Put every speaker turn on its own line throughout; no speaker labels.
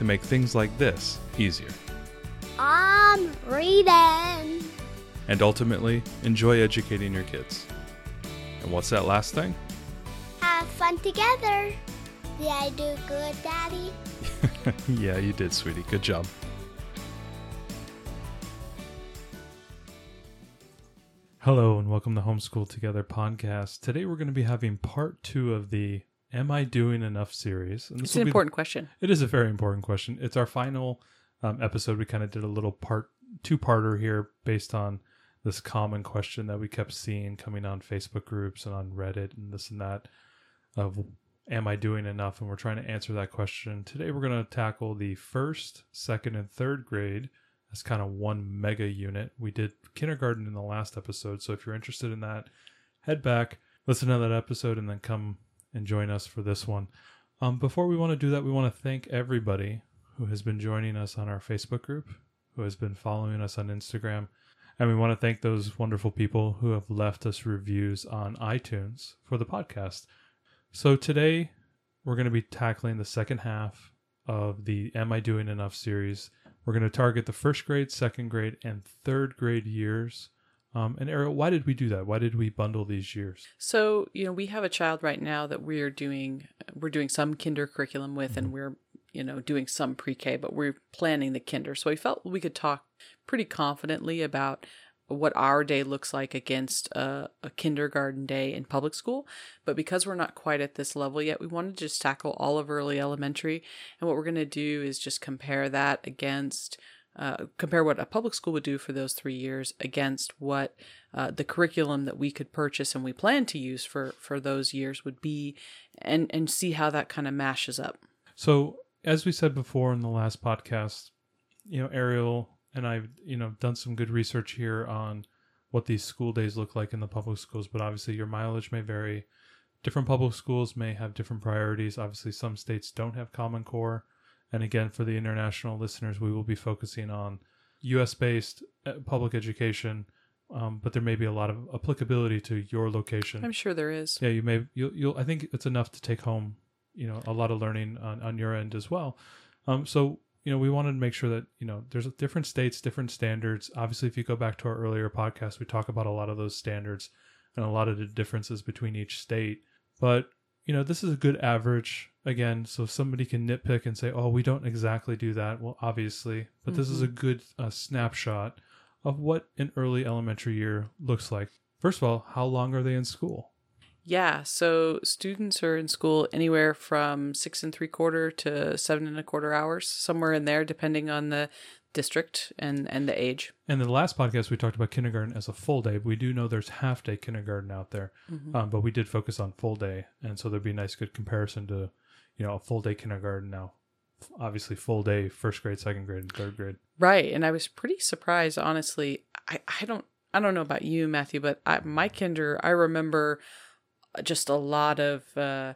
to make things like this easier.
I'm reading.
And ultimately, enjoy educating your kids. And what's that last thing?
Have fun together. Did I do good, Daddy?
yeah, you did, sweetie. Good job. Hello, and welcome to Homeschool Together podcast. Today, we're going to be having part two of the "Am I Doing Enough?" series. And
It's an important question.
It is a very important question. It's our final um, episode. We kind of did a little part two-parter here based on this common question that we kept seeing coming on Facebook groups and on Reddit and this and that of am I doing enough? And we're trying to answer that question. Today we're going to tackle the first, second, and third grade as kind of one mega unit. We did kindergarten in the last episode, so if you're interested in that, head back, listen to that episode, and then come and join us for this one. Um, before we want to do that, we want to thank everybody who has been joining us on our Facebook group, who has been following us on Instagram, and we want to thank those wonderful people who have left us reviews on iTunes for the podcast. So today we're going to be tackling the second half of the Am I Doing Enough series. We're going to target the first grade, second grade, and third grade years. Um, and Ariel, why did we do that? Why did we bundle these years?
So, you know, we have a child right now that we're doing we're doing some kinder curriculum with and we're, you know, doing some pre-K, but we're planning the kinder. So we felt we could talk pretty confidently about what our day looks like against a, a kindergarten day in public school. But because we're not quite at this level yet, we wanted to just tackle all of early elementary. And what we're going to do is just compare that against uh, compare what a public school would do for those three years against what uh, the curriculum that we could purchase and we plan to use for for those years would be, and and see how that kind of mashes up.
So, as we said before in the last podcast, you know, Ariel and I've, you know, done some good research here on what these school days look like in the public schools, but obviously your mileage may vary. Different public schools may have different priorities. Obviously, some states don't have Common Core. And again, for the international listeners, we will be focusing on US based uh, public education, um, but there may be a lot of applicability to your location.
I'm sure there is.
yeah you may you'll, you'll i think it's enough to take home you know a lot of learning on, on your end as well. Um so you know we wanted to make sure that you know there's different states different standards. Obviously if you go back to our earlier podcast we talk about a lot of those standards and a lot of the differences between each state. But you know this is a good average again so somebody can nitpick and say oh we don't exactly do that well obviously but this is a good uh, snapshot of what an early elementary year looks like first of all how long are they in school
Yeah, so students are in school anywhere from six and three quarter to seven and a quarter hours, somewhere in there, depending on the district and and the age.
And in the last podcast, we talked about kindergarten as a full day. We do know there's half day kindergarten out there, um, but we did focus on full day, and so there'd be a nice good comparison to, you know, a full day kindergarten now. Obviously, full day first grade, second grade, and third grade.
Right, and I was pretty surprised, honestly. I, I don't I don't know about you, Matthew, but I, my kinder, I remember just a lot of uh,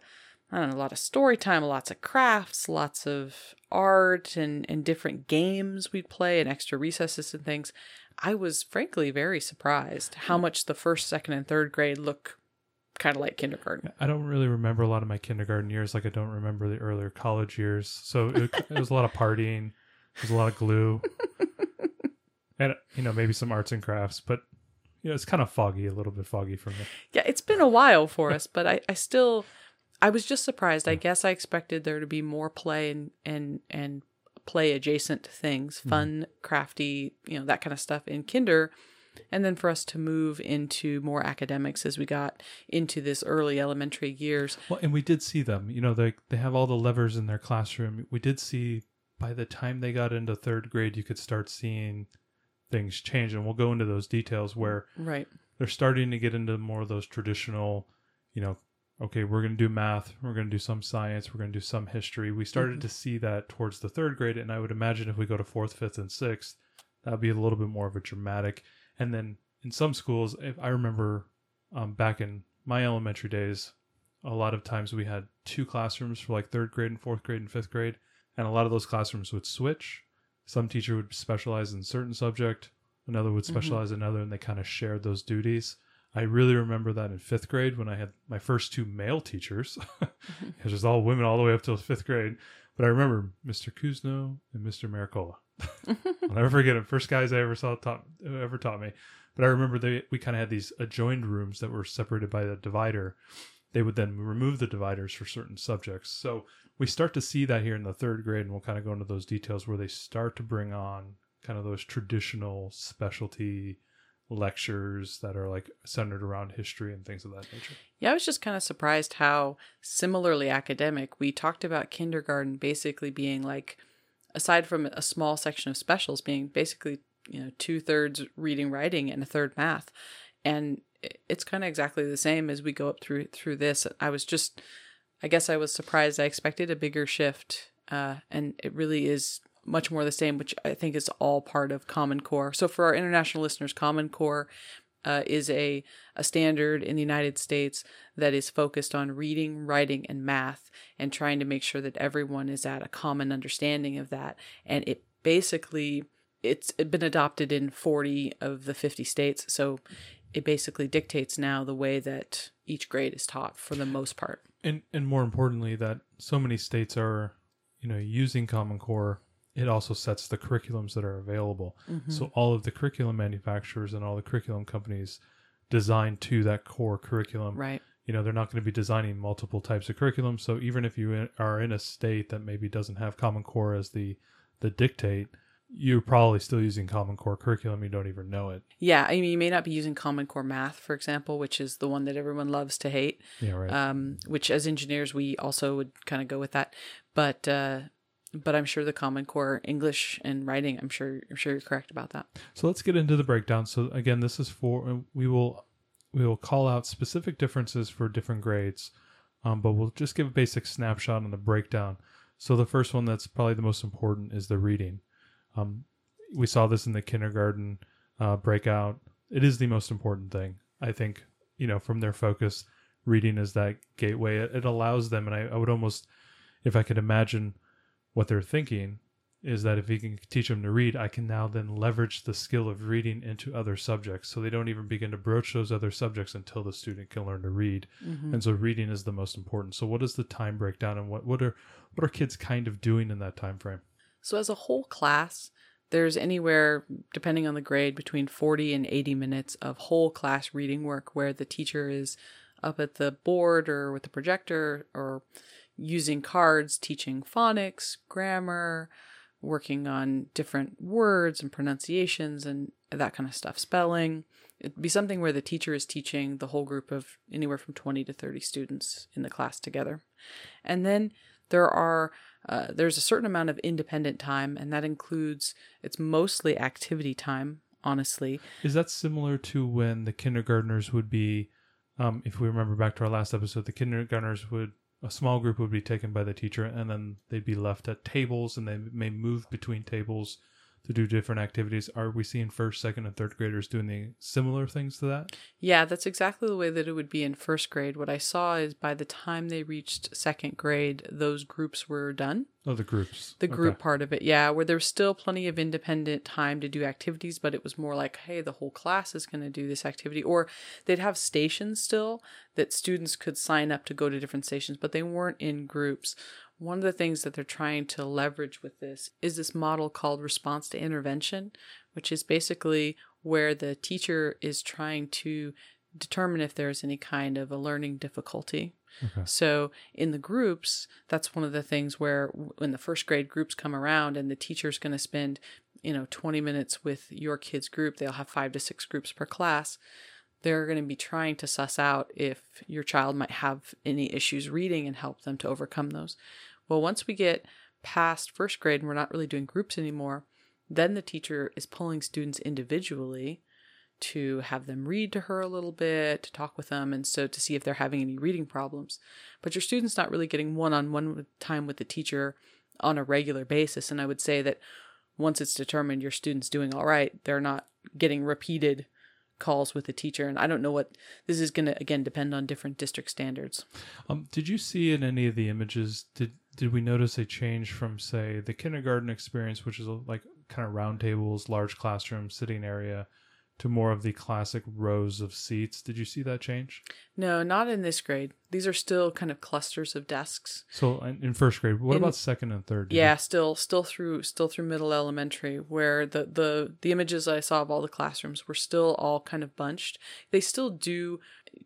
I don't know, a lot of story time, lots of crafts, lots of art, and and different games we'd play, and extra recesses and things. I was frankly very surprised how much the first, second, and third grade look kind of like kindergarten.
I don't really remember a lot of my kindergarten years, like I don't remember the earlier college years. So it, it was a lot of partying, it was a lot of glue, and you know maybe some arts and crafts, but you know it's kind of foggy, a little bit foggy for me.
Yeah, it's been a while for us, but I, I still I was just surprised. I guess I expected there to be more play and and and play adjacent things, mm-hmm. fun, crafty, you know, that kind of stuff in kinder. And then for us to move into more academics as we got into this early elementary years.
Well, and we did see them. You know, they they have all the levers in their classroom. We did see by the time they got into third grade, you could start seeing things change, and we'll go into those details where
Right.
they're starting to get into more of those traditional, you know, okay, we're going to do math, we're going to do some science, we're going to do some history. We started
Mhm.
to see that towards the third grade, and I would imagine if we go to fourth, fifth, and sixth, that'd be a little bit more of a dramatic. And then in some schools, if I remember um, back in my elementary days, a lot of times we had two classrooms for like third grade and fourth grade and fifth grade, and a lot of those classrooms would switch. Some teacher would specialize in a certain subject, another would
Mhm.
specialize in another, and they kind of shared those duties. I really remember that in fifth grade when I had my first two male teachers, because there's all women all the way up till fifth grade. But I remember Mr. Kuzno and Mr. Maricola. I'll never forget it. First guys I ever saw taught ever taught me. But I remember they we kind of had these adjoined rooms that were separated by the divider. They would then remove the dividers for certain subjects. So we start to see that here in the third grade, and we'll kind of go into those details where they start to bring on kind of those traditional specialty lectures that are like centered around history and things of that nature.
Yeah, I was just kind of surprised how similarly academic we talked about kindergarten basically being like, aside from a small section of specials, being basically, you know, two thirds reading, writing, and a third math. And it's kind of exactly the same as we go up through through this. I was just, I guess I was surprised. I expected a bigger shift, uh, and it really is much more the same, which I think is all part of Common Core. So for our international listeners, Common Core uh, is a, a standard in the United States that is focused on reading, writing, and math, and trying to make sure that everyone is at a common understanding of that. And it basically it's been adopted in 40 of the 50 states, so it basically dictates now the way that each grade is taught for the most part.
And and more importantly, that so many states are, you know, using Common Core. It also sets the curriculums that are available. So all of the curriculum manufacturers and all the curriculum companies designed to that core curriculum.
Right.
You know, they're not going to be designing multiple types of curriculum. So even if you are in a state that maybe doesn't have Common Core as the the dictate, you're probably still using Common Core curriculum. You don't even know it.
Yeah, I mean, you may not be using Common Core Math, for example, which is the one that everyone loves to hate.
Yeah, right.
um, which as engineers we also would kind of go with that. But uh, but I'm sure the Common Core English and writing, I'm sure I'm sure you're correct about that.
So let's get into the breakdown. So again, this is for we will we will call out specific differences for different grades, um, but we'll just give a basic snapshot on the breakdown. So the first one that's probably the most important is the reading. Um, we saw this in the kindergarten uh, breakout. It is the most important thing. I think you know from their focus, reading is that gateway. It, it allows them, and I, I would almost, if I could imagine what they're thinking, is that if we can teach them to read, I can now then leverage the skill of reading into other subjects. So they don't even begin to broach those other subjects until the student can learn to read. Mm-hmm. And so reading is the most important. So what is the time breakdown and what, what are what are kids kind of doing in that time frame?
So as a whole class, there's anywhere depending on the grade between 40 and 80 minutes of whole class reading work where the teacher is up at the board or with the projector or using cards teaching phonics, grammar, working on different words and pronunciations and that kind of stuff, spelling. It'd be something where the teacher is teaching the whole group of anywhere from 20 to 30 students in the class together. And then there are uh, there's a certain amount of independent time, and that includes it's mostly activity time. Honestly,
Is that similar to when the kindergartners would be, um, if we remember back to our last episode, the kindergartners would a small group would be taken by the teacher, and then they'd be left at tables, and they may move between tables to do different activities. Are we seeing first, second, and third graders doing the similar things to that?
yeah, that's exactly the way that it would be in first grade. What I saw is by the time they reached second grade, those groups were done.
Oh, the groups.
The
Okay.
group part of it, yeah, where there was still plenty of independent time to do activities, but it was more like, hey, the whole class is going to do this activity. Or they'd have stations still that students could sign up to go to different stations, but they weren't in groups. One of the things that they're trying to leverage with this is this model called response to intervention, which is basically where the teacher is trying to determine if there's any kind of a learning difficulty.
Okay.
So in the groups, that's one of the things where when the first grade groups come around and the teacher's going to spend, you know, 20 minutes with your kid's group, they'll have 5 to 6 groups per class. They're going to be trying to suss out if your child might have any issues reading and help them to overcome those. Well, once we get past first grade and we're not really doing groups anymore, then the teacher is pulling students individually to have them read to her a little bit, to talk with them, and so to see if they're having any reading problems. But your student's not really getting one on one time with the teacher on a regular basis. And I would say that once it's determined your student's doing all right, they're not getting repeated calls with the teacher. And I don't know what this is going to, again, depend on different district standards.
Um, did you see in any of the images, did, did we notice a change from, say, the kindergarten experience, which is like kind of round tables, large classroom, sitting area, to more of the classic rows of seats. Did you see that change?
No, not in this grade. These are still kind of clusters of desks.
So in in first grade, what
In-
about second and third?
Yeah, still still through still through middle elementary where the the the images I saw of all the classrooms were still all kind of bunched. They still do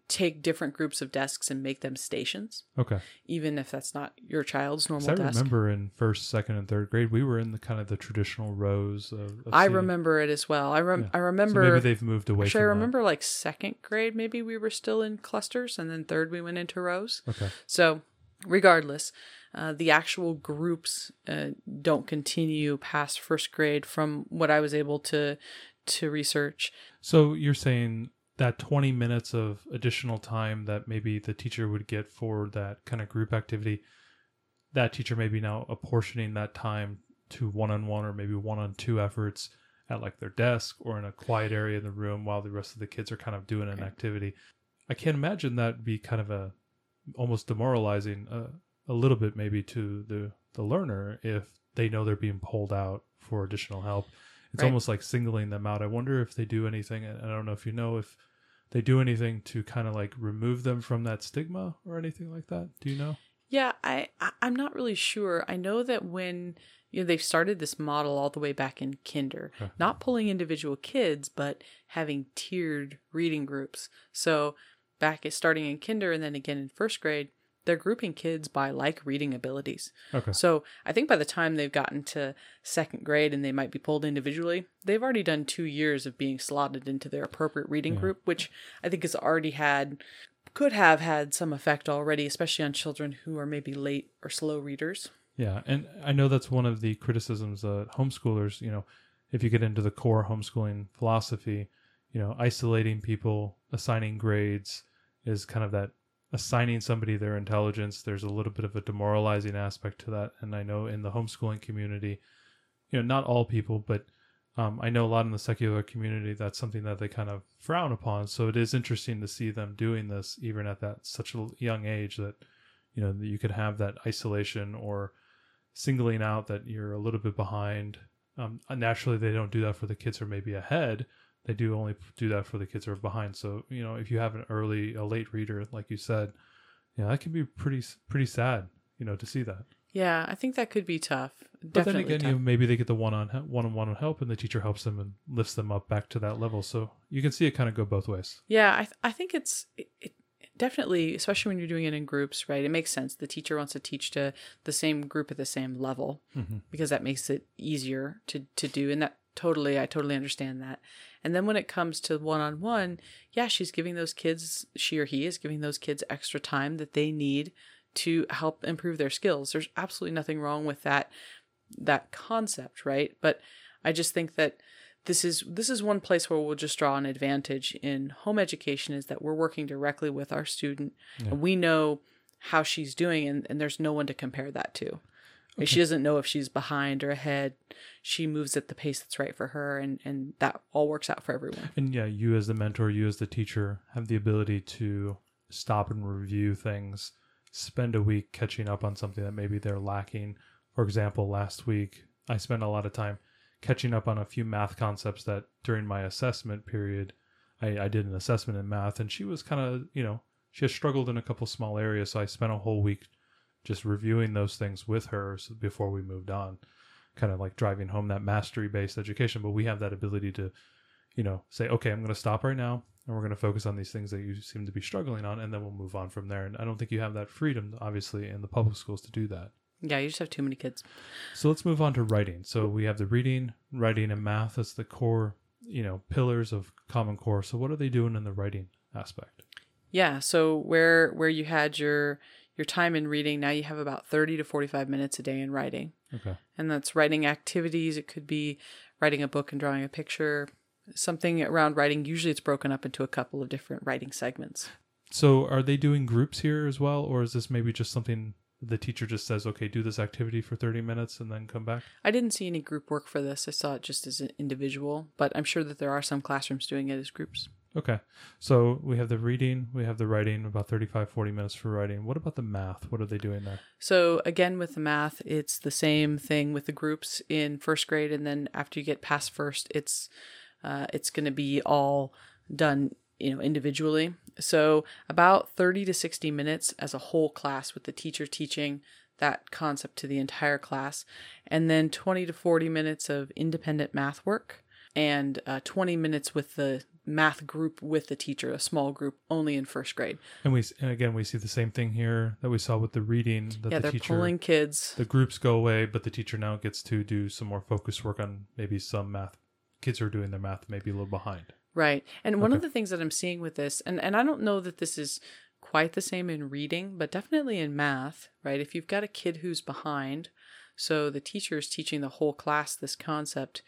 take different groups of desks and make them stations,
Okay.
even if that's not your child's normal
I
desk.
remember in first, second, and third grade, we were in the kind of the traditional rows of. of
I
seating.
remember it as well. I rem-
Yeah.
I
So
remember
maybe they've moved away
Actually,
from
I
that.
remember like second grade, maybe we were still in clusters, and then third we went into rows.
Okay.
So, regardless, uh, the actual groups uh, don't continue past first grade, from what I was able to to research.
So you're saying that 20 minutes of additional time that maybe the teacher would get for that kind of group activity, that teacher may be now apportioning that time to one-on-one or maybe one-on-two efforts at like their desk or in a quiet area in the room while the rest of the kids are kind of doing an activity. I can't imagine that'd be kind of a almost demoralizing uh, a little bit maybe to the the learner if they know they're being pulled out for additional help. It's
Right.
almost like singling them out. I wonder if they do anything. and I don't know if you know if they do anything to kind of like remove them from that stigma or anything like that. Do you know?
Yeah, I, I I'm not really sure. I know that when you know they've started this model all the way back in kinder, not pulling individual kids, but having tiered reading groups. So back at starting in kinder and then again in first grade, they're grouping kids by like reading abilities.
Okay.
So I think by the time they've gotten to second grade and they might be pulled individually, they've already done two years of being slotted into their appropriate reading
Yeah.
group, which I think has already had, could have had some effect already, especially on children who are maybe late or slow readers.
Yeah, and I know that's one of the criticisms that homeschoolers, you know, if you get into the core homeschooling philosophy, you know, isolating people, assigning grades is kind of that assigning somebody their intelligence. There's a little bit of a demoralizing aspect to that. And I know in the homeschooling community, you know, not all people, but um, I know a lot in the secular community that's something that they kind of frown upon. So it is interesting to see them doing this even at that such a young age that you know that you could have that isolation or singling out that you're a little bit behind. Um, naturally, they don't do that for the kids who are maybe ahead. They do only do that for the kids who are behind. So you know, if you have an early, a late reader, like you said, yeah, that can be pretty pretty sad. You know, to see that.
Yeah, I think that could be tough.
But
Definitely
then again,
tough.
you know, maybe they get the one on one on one help, and the teacher helps them and lifts them up back to that level. So you can see it kind of go both ways.
Yeah, I, th- I think it's it, it definitely, especially when you're doing it in groups, right? It makes sense. The teacher wants to teach to the same group at the same level
Mhm.
because that makes it easier to to do, and that totally, I totally understand that. And then when it comes to one on one, yeah, she's giving those kids, she or he is giving those kids extra time that they need to help improve their skills. There's absolutely nothing wrong with that that concept, right? But I just think that this is this is one place where we'll just draw an advantage in home education is that we're working directly with our student
Yeah.
and we know how she's doing and, and there's no one to compare that to. She doesn't know if she's behind or ahead. She moves at the pace that's right for her and, and that all works out for everyone.
And yeah, you as the mentor, you as the teacher, have the ability to stop and review things, spend a week catching up on something that maybe they're lacking. For example, last week, I spent a lot of time catching up on a few math concepts that during my assessment period, I, I did an assessment in math, and she was kind of, you know, she has struggled in a couple small areas. So I spent a whole week just reviewing those things with her before we moved on, kind of like driving home that mastery based education. But we have that ability to you know, say, okay, I'm going to stop right now and we're going to focus on these things that you seem to be struggling on, and then we'll move on from there. And I don't think you have that freedom, obviously, in the public schools to do that.
Yeah, you just have too many kids.
So let's move on to writing. So we have the reading, writing, and math as the core, you know, pillars of Common Core. So what are they doing in the writing aspect?
Yeah, so where where you had your your time in reading, now you have about 30 to 45 minutes a day in writing.
Okay.
And that's writing activities. It could be writing a book and drawing a picture. something around writing. Usually it's broken up into a couple of different writing segments.
So are they doing groups here as well, or is this maybe just something the teacher just says, okay, do this activity for 30 minutes and then come back?
I didn't see any group work for this. I saw it just as an individual, but I'm sure that there are some classrooms doing it as groups.
Okay. So we have the reading, we have the writing, about 35, 40 minutes for writing. What about the math? What are they doing there?
So again, with the math, it's the same thing with the groups in first grade, and then after you get past first, it's uh, it's going to be all done, you know, individually. So about thirty to sixty minutes as a whole class with the teacher teaching that concept to the entire class, and then twenty to forty minutes of independent math work, and uh, twenty minutes with the math group with the teacher, a small group only in first grade.
And we and again we see the same thing here that we saw with the reading that
yeah,
the
they're
teacher
pulling kids.
the groups go away, but the teacher now gets to do some more focused work on maybe some math. Kids who are doing their math maybe a little behind.
Right. And one of the things that I'm seeing with this, and, and I don't know that this is quite the same in reading, but definitely in math, right? If you've got a kid who's behind, so the teacher is teaching the whole class this concept,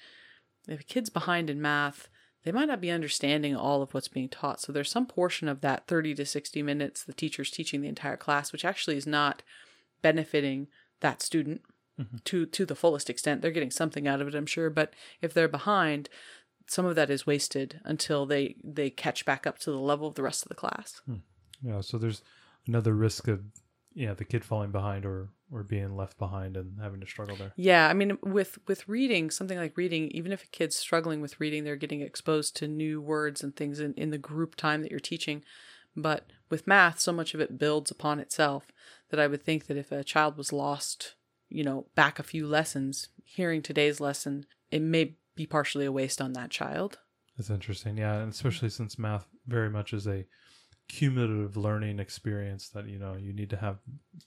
if a kid's behind in math, they might not be understanding all of what's being taught. So there's some portion of that 30 to 60 minutes the teacher's teaching the entire class, which actually is not benefiting that student mm-hmm. to to the fullest extent. They're getting something out of it, I'm sure, but if they're behind, some of that is wasted until they they catch back up to the level of the rest of the class. Hmm.
Yeah, so there's another risk of yeah, the kid falling behind or or being left behind and having to struggle there.
Yeah, I mean with with reading, something like reading, even if a kid's struggling with reading, they're getting exposed to new words and things in, in the group time that you're teaching. But with math, so much of it builds upon itself that I would think that if a child was lost, you know, back a few lessons, hearing today's lesson, it may be partially a waste on that child.
That's interesting. Yeah, and especially since math very much is a cumulative learning experience that you know you need to have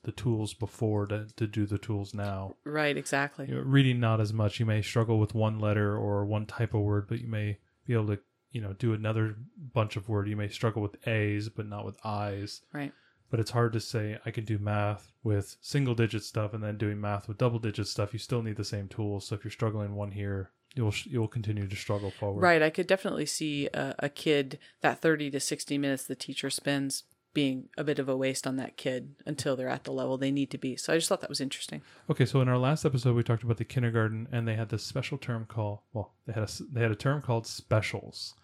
the tools before to, to do the tools now.
Right, exactly.
you know, reading not as much. You may struggle with one letter or one type of word but you may be able to you know do another bunch of word. You may struggle with a's but not with i's.
Right.
but it's hard to say i can do math with single digit stuff and then doing math with double digit stuff. You still need the same tools. So if you're struggling one here you'll you'll continue to struggle forward
Right. I could definitely see a, a kid that 30 to 60 minutes the teacher spends being a bit of a waste on that kid until they're at the level they need to be. So I just thought that was interesting.
Okay, so in our last episode, we talked about the kindergarten, and they had this special term called well, they had a they had a term called specials,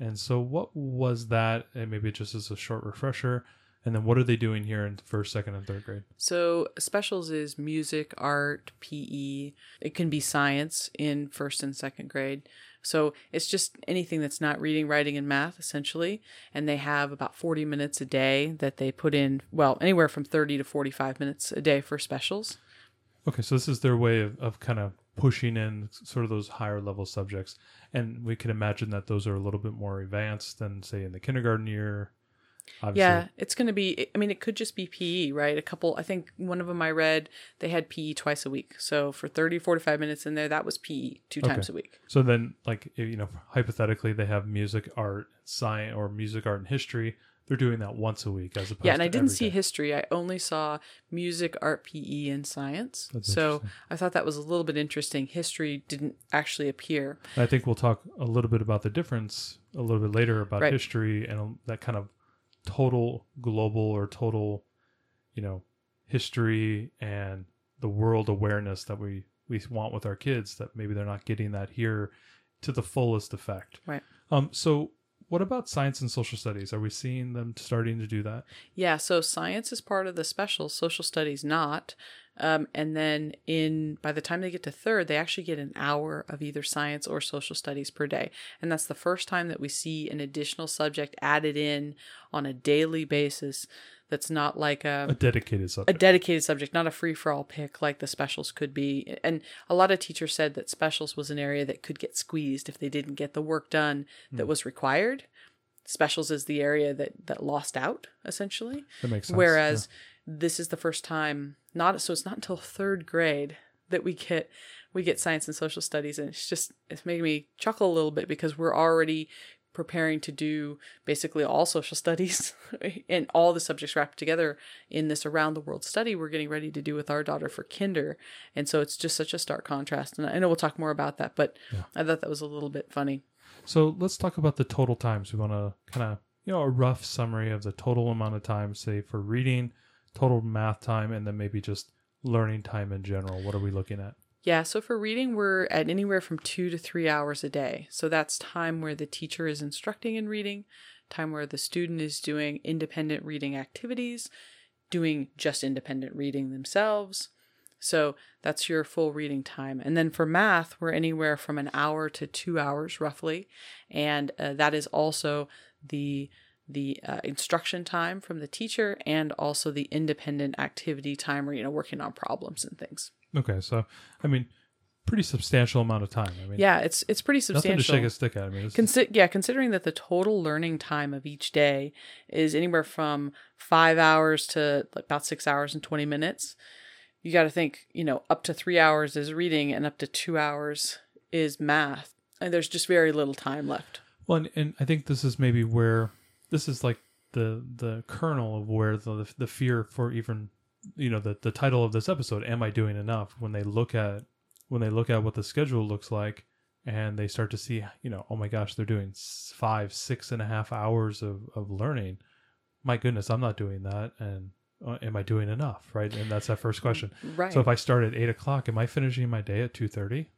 and so what was that? And maybe just as a short refresher, and then what are they doing here in first, second, and third grade?
So specials is music, art, PE. It can be science in first and second grade. So it's just anything that's not reading, writing, and math essentially. And they have about 40 minutes a day that they put in, well, anywhere from 30 to 45 minutes a day for specials.
Okay, so this is their way of, of kind of pushing in sort of those higher level subjects, and we can imagine that those are a little bit more advanced than say in the kindergarten year. Obviously,
Yeah, it's going to be, I mean, it could just be PE, right? A couple, I think one of them I read, they had PE twice a week. So for 30, 45 minutes in there, that was PE two times a week.
So then, like you know, hypothetically, they have music, art, science, or music, art, and history. They're doing that once a week, as opposed. To.
Yeah, and I didn't see
day.
history. I only saw music, art, PE, and science.
That's
so. I thought that was a little bit interesting. History didn't actually appear.
I think we'll talk a little bit about the difference a little bit later about
Right.
history and that kind of total global or total, you know, history and the world awareness that we we want with our kids that maybe they're not getting that here to the fullest effect.
Right.
Um. So, what about science and social studies? Are we seeing them starting to do that?
Yeah, so science is part of the special, social studies not. Um, and then in by the time they get to third, they actually get an hour of either science or social studies per day. And that's the first time that we see an additional subject added in on a daily basis that's not like
A
a
dedicated subject.
a dedicated subject, not a free for all pick like the specials could be. And a lot of teachers said that specials was an area that could get squeezed if they didn't get the work done that was required. Specials is the area that that lost out essentially.
that makes sense.
Whereas this is the first time not so it's not until third grade that we get we get science and social studies and it's just it's making me chuckle a little bit because we're already preparing to do basically all social studies and all the subjects wrapped together in this around the world study we're getting ready to do with our daughter for kinder. And so it's just such a stark contrast and i know we'll talk more about that but i thought that was a little bit funny.
So let's talk about the total times. We want to kind of, you know, a rough summary of the total amount of time, say for reading, total math time, and then maybe just learning time in general. What are we looking at?
Yeah, so for reading, we're at anywhere from two to three hours a day. So that's time where the teacher is instructing in reading, time where the student is doing independent reading activities, doing just independent reading themselves. So that's your full reading time. And then for math, we're anywhere from an hour to two hours roughly. And uh, that is also the the uh, instruction time from the teacher and also the independent activity time where you know working on problems and things
Okay, so I mean, pretty substantial amount of time. I mean,
yeah it's it's pretty
nothing
substantial
to shake a stick at. I mean,
Consi- yeah, considering that the total learning time of each day is anywhere from five hours to like about six hours and 20 minutes, you got to think, you know, up to three hours is reading and up to two hours is math. And there's just very little time left.
well, and, and I think this is maybe where this is like the the kernel of where the the fear for even you know the the title of this episode, "Am I doing enough?" When they look at when they look at what the schedule looks like and they start to see, you know, oh my gosh, they're doing five, six and a half hours of, of learning. My goodness, I'm not doing that. And uh, am I doing enough? Right. And that's that first question.
Right.
So if I start at eight o'clock, am I finishing my day at two thirty?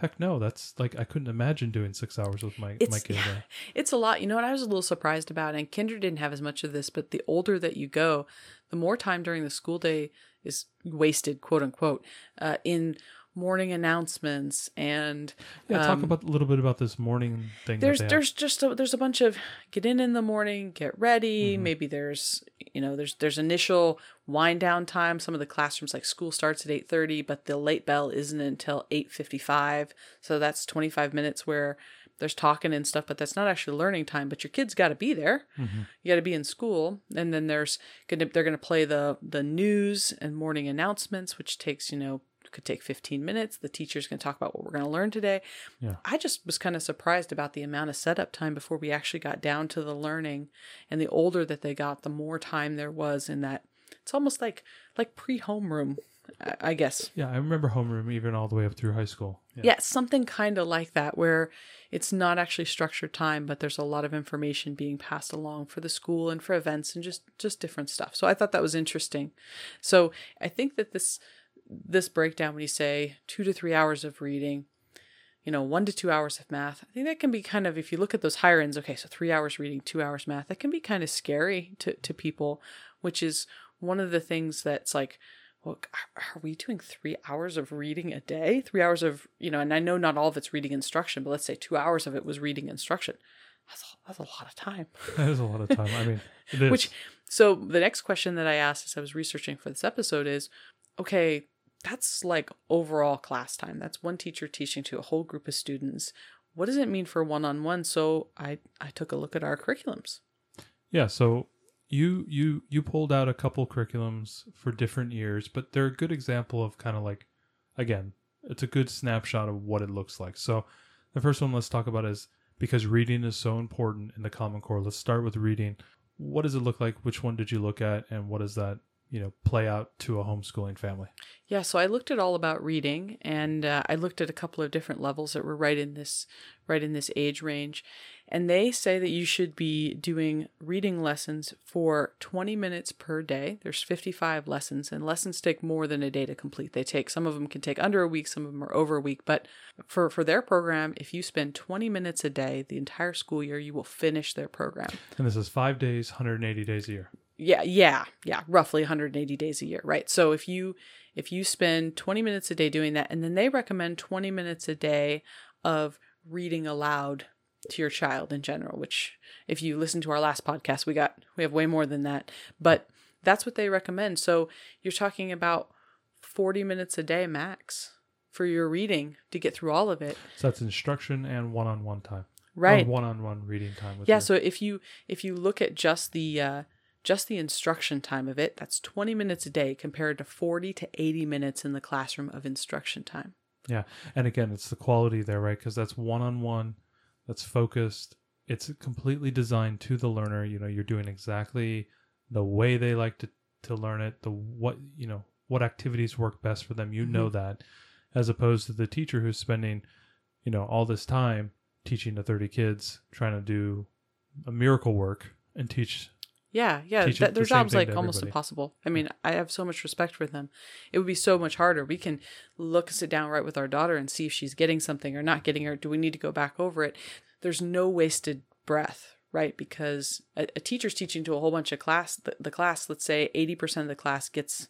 Heck no, that's like I couldn't imagine doing six hours with my my
It's-
kid. a day.
It's a lot. You know what I was a little surprised about, and Kinder didn't have as much of this, but the older that you go, the more time during the school day is wasted, quote unquote, uh, in morning announcements and
Yeah, talk
um,
about a little bit about this morning thing.
there's
have.
there's just a, there's a bunch of get in in the morning get ready
Mm-hmm.
maybe there's you know there's there's initial wind down time some of the classrooms like school starts at 8.30 but the late bell isn't until 8.55 so that's 25 minutes where there's talking and stuff but that's not actually learning time but your kids got to be there
Mm-hmm.
you got to be in school and then there's gonna they're gonna play the the news and morning announcements which takes you know could take 15 minutes the teacher's gonna talk about what we're gonna learn today
Yeah.
i just was kind of surprised about the amount of setup time before we actually got down to the learning and the older that they got the more time there was in that it's almost like like pre-homeroom I- i guess
Yeah, I remember homeroom even all the way up through high school.
yeah, something kind of like that, where it's not actually structured time, but there's a lot of information being passed along for the school and for events and just just different stuff. So I thought that was interesting. So I think that this this breakdown, when you say two to three hours of reading, you know, one to two hours of math, I think that can be kind of if you look at those higher ends. Okay, so three hours reading, two hours math, that can be kind of scary to to people, which is one of the things that's like well, are- we doing three hours of reading a day? Three hours of, you know, and I know not all of it's reading instruction, but let's say two hours of it was reading instruction. That's a, that's a lot of time.
That is a lot of time. I mean.
Which, so the next question that I asked as I was researching for this episode is okay, that's like overall class time. That's one teacher teaching to a whole group of students. What does it mean for one on one? So I, I took a look at our curriculums.
Yeah, so you you you pulled out a couple curriculums for different years, but they're a good example of kind of like again, it's a good snapshot of what it looks like. So the first one let's talk about is because reading is so important in the Common Core. Let's start with reading. What does it look like? Which one did you look at and what does that, you know, play out to a homeschooling family?
Yeah, so I looked at all about reading, and uh, I looked at a couple of different levels that were right in this, right in this age range, and they say that you should be doing reading lessons for 20 minutes per day. There's 55 lessons, and lessons take more than a day to complete. They take some of them can take under a week, some of them are over a week, but for for their program, if you spend 20 minutes a day the entire school year, you will finish their program.
And this is 5 days, 180 days a year.
Yeah, yeah, yeah, roughly 180 days a year, right? So if you if you spend 20 minutes a day doing that and then they recommend 20 minutes a day of reading aloud to your child in general, which if you listen to our last podcast, we got we have way more than that, but that's what they recommend. So you're talking about 40 minutes a day max for your reading to get through all of it.
So that's instruction and one-on-one time.
Right.
One-on-one reading time with
yeah
your-
so if you if you look at just the uh just the instruction time of it that's 20 minutes a day compared to 40 to 80 minutes in the classroom of instruction time
Yeah. And again, it's the quality there, right? Because that's one on one, that's focused. It's completely designed to the learner. You know, you're doing exactly the way they like to, to learn it, the what, you know, what activities work best for them. You know mm-hmm. that, as opposed to the teacher who's spending, you know, all this time teaching to 30 kids, trying to do a miracle work and teach.
Yeah, yeah.
It
their
the
job's like almost
everybody.
impossible. I mean, I have so much respect for them. It would be so much harder. We can look, sit down right with our daughter and see if she's getting something or not getting it. Do we need to go back over it? There's no wasted breath, right? Because a, a teacher's teaching to a whole bunch of class. The, the class, let's say, eighty percent of the class gets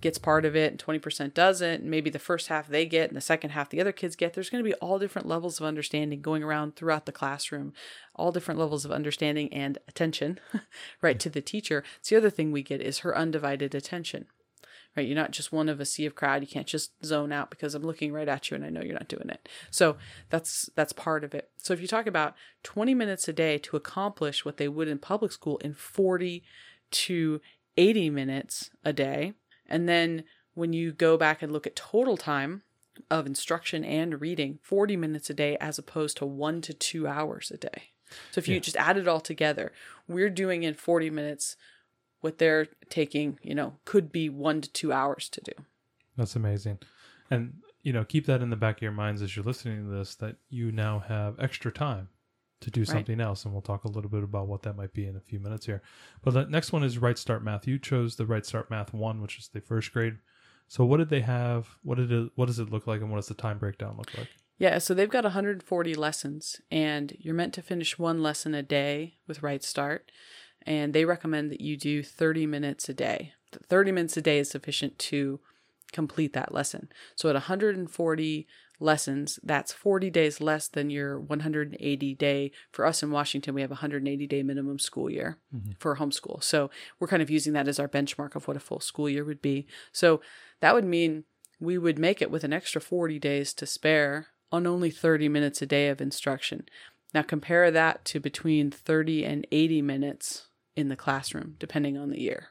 gets part of it and 20% doesn't and maybe the first half they get and the second half the other kids get there's going to be all different levels of understanding going around throughout the classroom all different levels of understanding and attention right to the teacher. So the other thing we get is her undivided attention right? You're not just one of a sea of crowd you can't just zone out because i'm looking right at you and i know you're not doing it. So that's that's part of it. So if you talk about 20 minutes a day to accomplish what they would in public school in 40 to 80 minutes a day and then when you go back and look at total time of instruction and reading 40 minutes a day as opposed to 1 to 2 hours a day so if you
Yeah.
just add it all together we're doing in 40 minutes what they're taking, you know, could be one to two hours to do.
That's amazing. And, you know, keep that in the back of your minds as you're listening to this that you now have extra time to do
Right.
something else. And we'll talk a little bit about what that might be in a few minutes here. But the next one is Right Start Math. You chose the Right Start Math 1, which is the first grade. So what did they have? What did it what does it look like and what does the time breakdown look like?
Yeah, so they've got 140 lessons, and you're meant to finish one lesson a day with Right Start. And they recommend that you do 30 minutes a day. 30 minutes a day is sufficient to complete that lesson. So at 140 lessons, that's 40 days less than your 180 day. For us in Washington, we have a 180 day minimum school year mm-hmm. for homeschool. So we're kind of using that as our benchmark of what a full school year would be. So that would mean we would make it with an extra 40 days to spare on only 30 minutes a day of instruction. Now compare that to between 30 and 80 minutes in the classroom, depending on the year.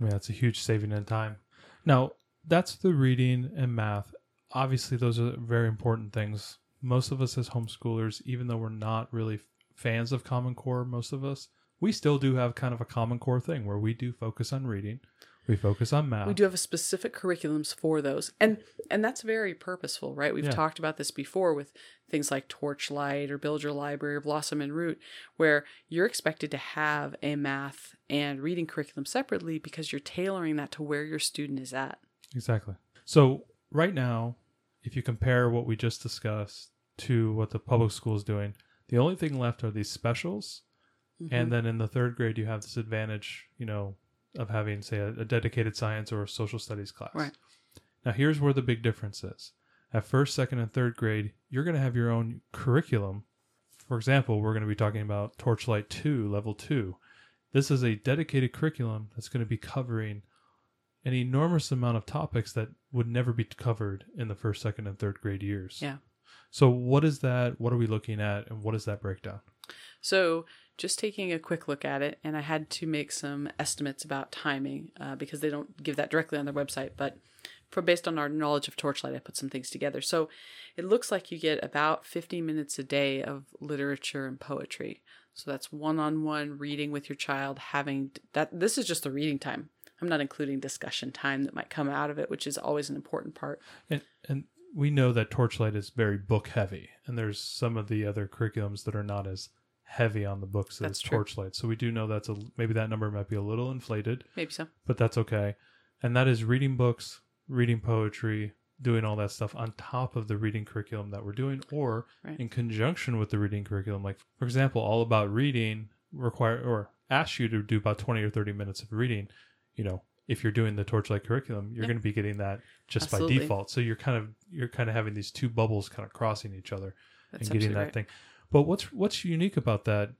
I mean, that's a huge saving in time. Now, that's the reading and math. Obviously, those are very important things. Most of us as homeschoolers, even though we're not really fans of Common Core, most of us, we still do have kind of a Common Core thing where we do focus on reading, we focus on math.
We do have a specific curriculums for those. And and that's very purposeful, right? We've
Yeah.
talked about this before with things like Torchlight or Build Your Library or Blossom and Root, where you're expected to have a math and reading curriculum separately because you're tailoring that to where your student is at.
Exactly. So, right now, if you compare what we just discussed to what the public school is doing, the only thing left are these specials.
Mm-hmm.
And then in the third grade, you have this advantage, you know, of having, say, a, a dedicated science or social studies class.
Right.
Now, here's where the big difference is. At first, second, and third grade, you're going to have your own curriculum. For example, we're going to be talking about Torchlight 2, Level 2. This is a dedicated curriculum that's going to be covering an enormous amount of topics that would never be covered in the first, second, and third grade years.
Yeah.
So, what is that? What are we looking at? And what is that breakdown?
So, just taking a quick look at it, and I had to make some estimates about timing uh, because they don't give that directly on their website. But for based on our knowledge of Torchlight, I put some things together. So, it looks like you get about 50 minutes a day of literature and poetry. So that's one-on-one reading with your child. Having that, this is just the reading time. I'm not including discussion time that might come out of it, which is always an important part.
And and we know that Torchlight is very book heavy, and there's some of the other curriculums that are not as heavy on the books as
true.
Torchlight. So we do know that's a maybe that number might be a little inflated,
Maybe so.
but that's okay. And that is reading books, reading poetry, doing all that stuff on top of the reading curriculum that we're doing, or
Right.
in conjunction with the reading curriculum. Like for example, all about reading require or ask you to do about twenty or thirty minutes of reading. You know, if you're doing the Torchlight curriculum, you're
Yeah.
going to be getting that just by default. So you're kind of you're kind of having these two bubbles kind of crossing each other
That's
and getting that
right.
thing. But what's what's unique about that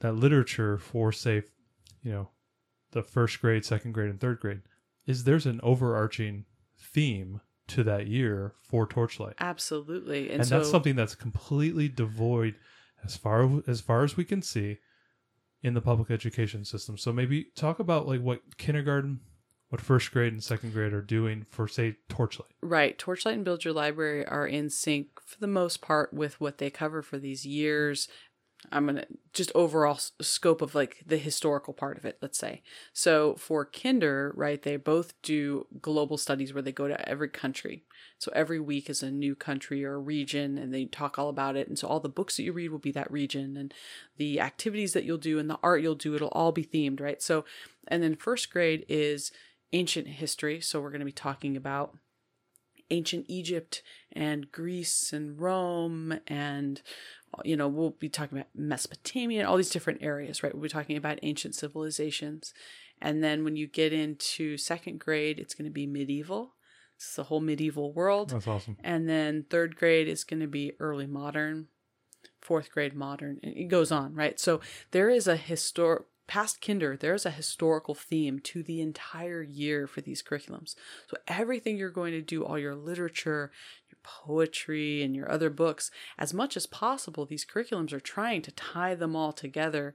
that literature for say, you know, the first grade, second grade, and third grade is there's an overarching theme to that year for Torchlight,
Absolutely. And,
and,
so
that's something that's completely devoid as far as far as we can see in the public education system. So maybe talk about like what kindergarten, what first grade and second grade are doing for say Torchlight.
Right. Torchlight and Build Your Library are in sync for the most part with what they cover for these years. I'm gonna just overall s- scope of like the historical part of it. Let's say so for Kinder, right? They both do global studies where they go to every country. So every week is a new country or region, and they talk all about it. And so all the books that you read will be that region, and the activities that you'll do and the art you'll do, it'll all be themed, right? So, and then first grade is ancient history. So we're going to be talking about ancient Egypt and Greece and Rome and uh, you know we'll be talking about Mesopotamia and all these different areas right? We'll be talking about ancient civilizations. And then when you get into second grade it's going to be medieval. It's the whole medieval world.
That's awesome.
and then third grade is going to be early modern fourth grade modern and it goes on right? So there is a historic past kinder there's a historical theme to the entire year for these curriculums so everything you're going to do all your literature your poetry and your other books as much as possible these curriculums are trying to tie them all together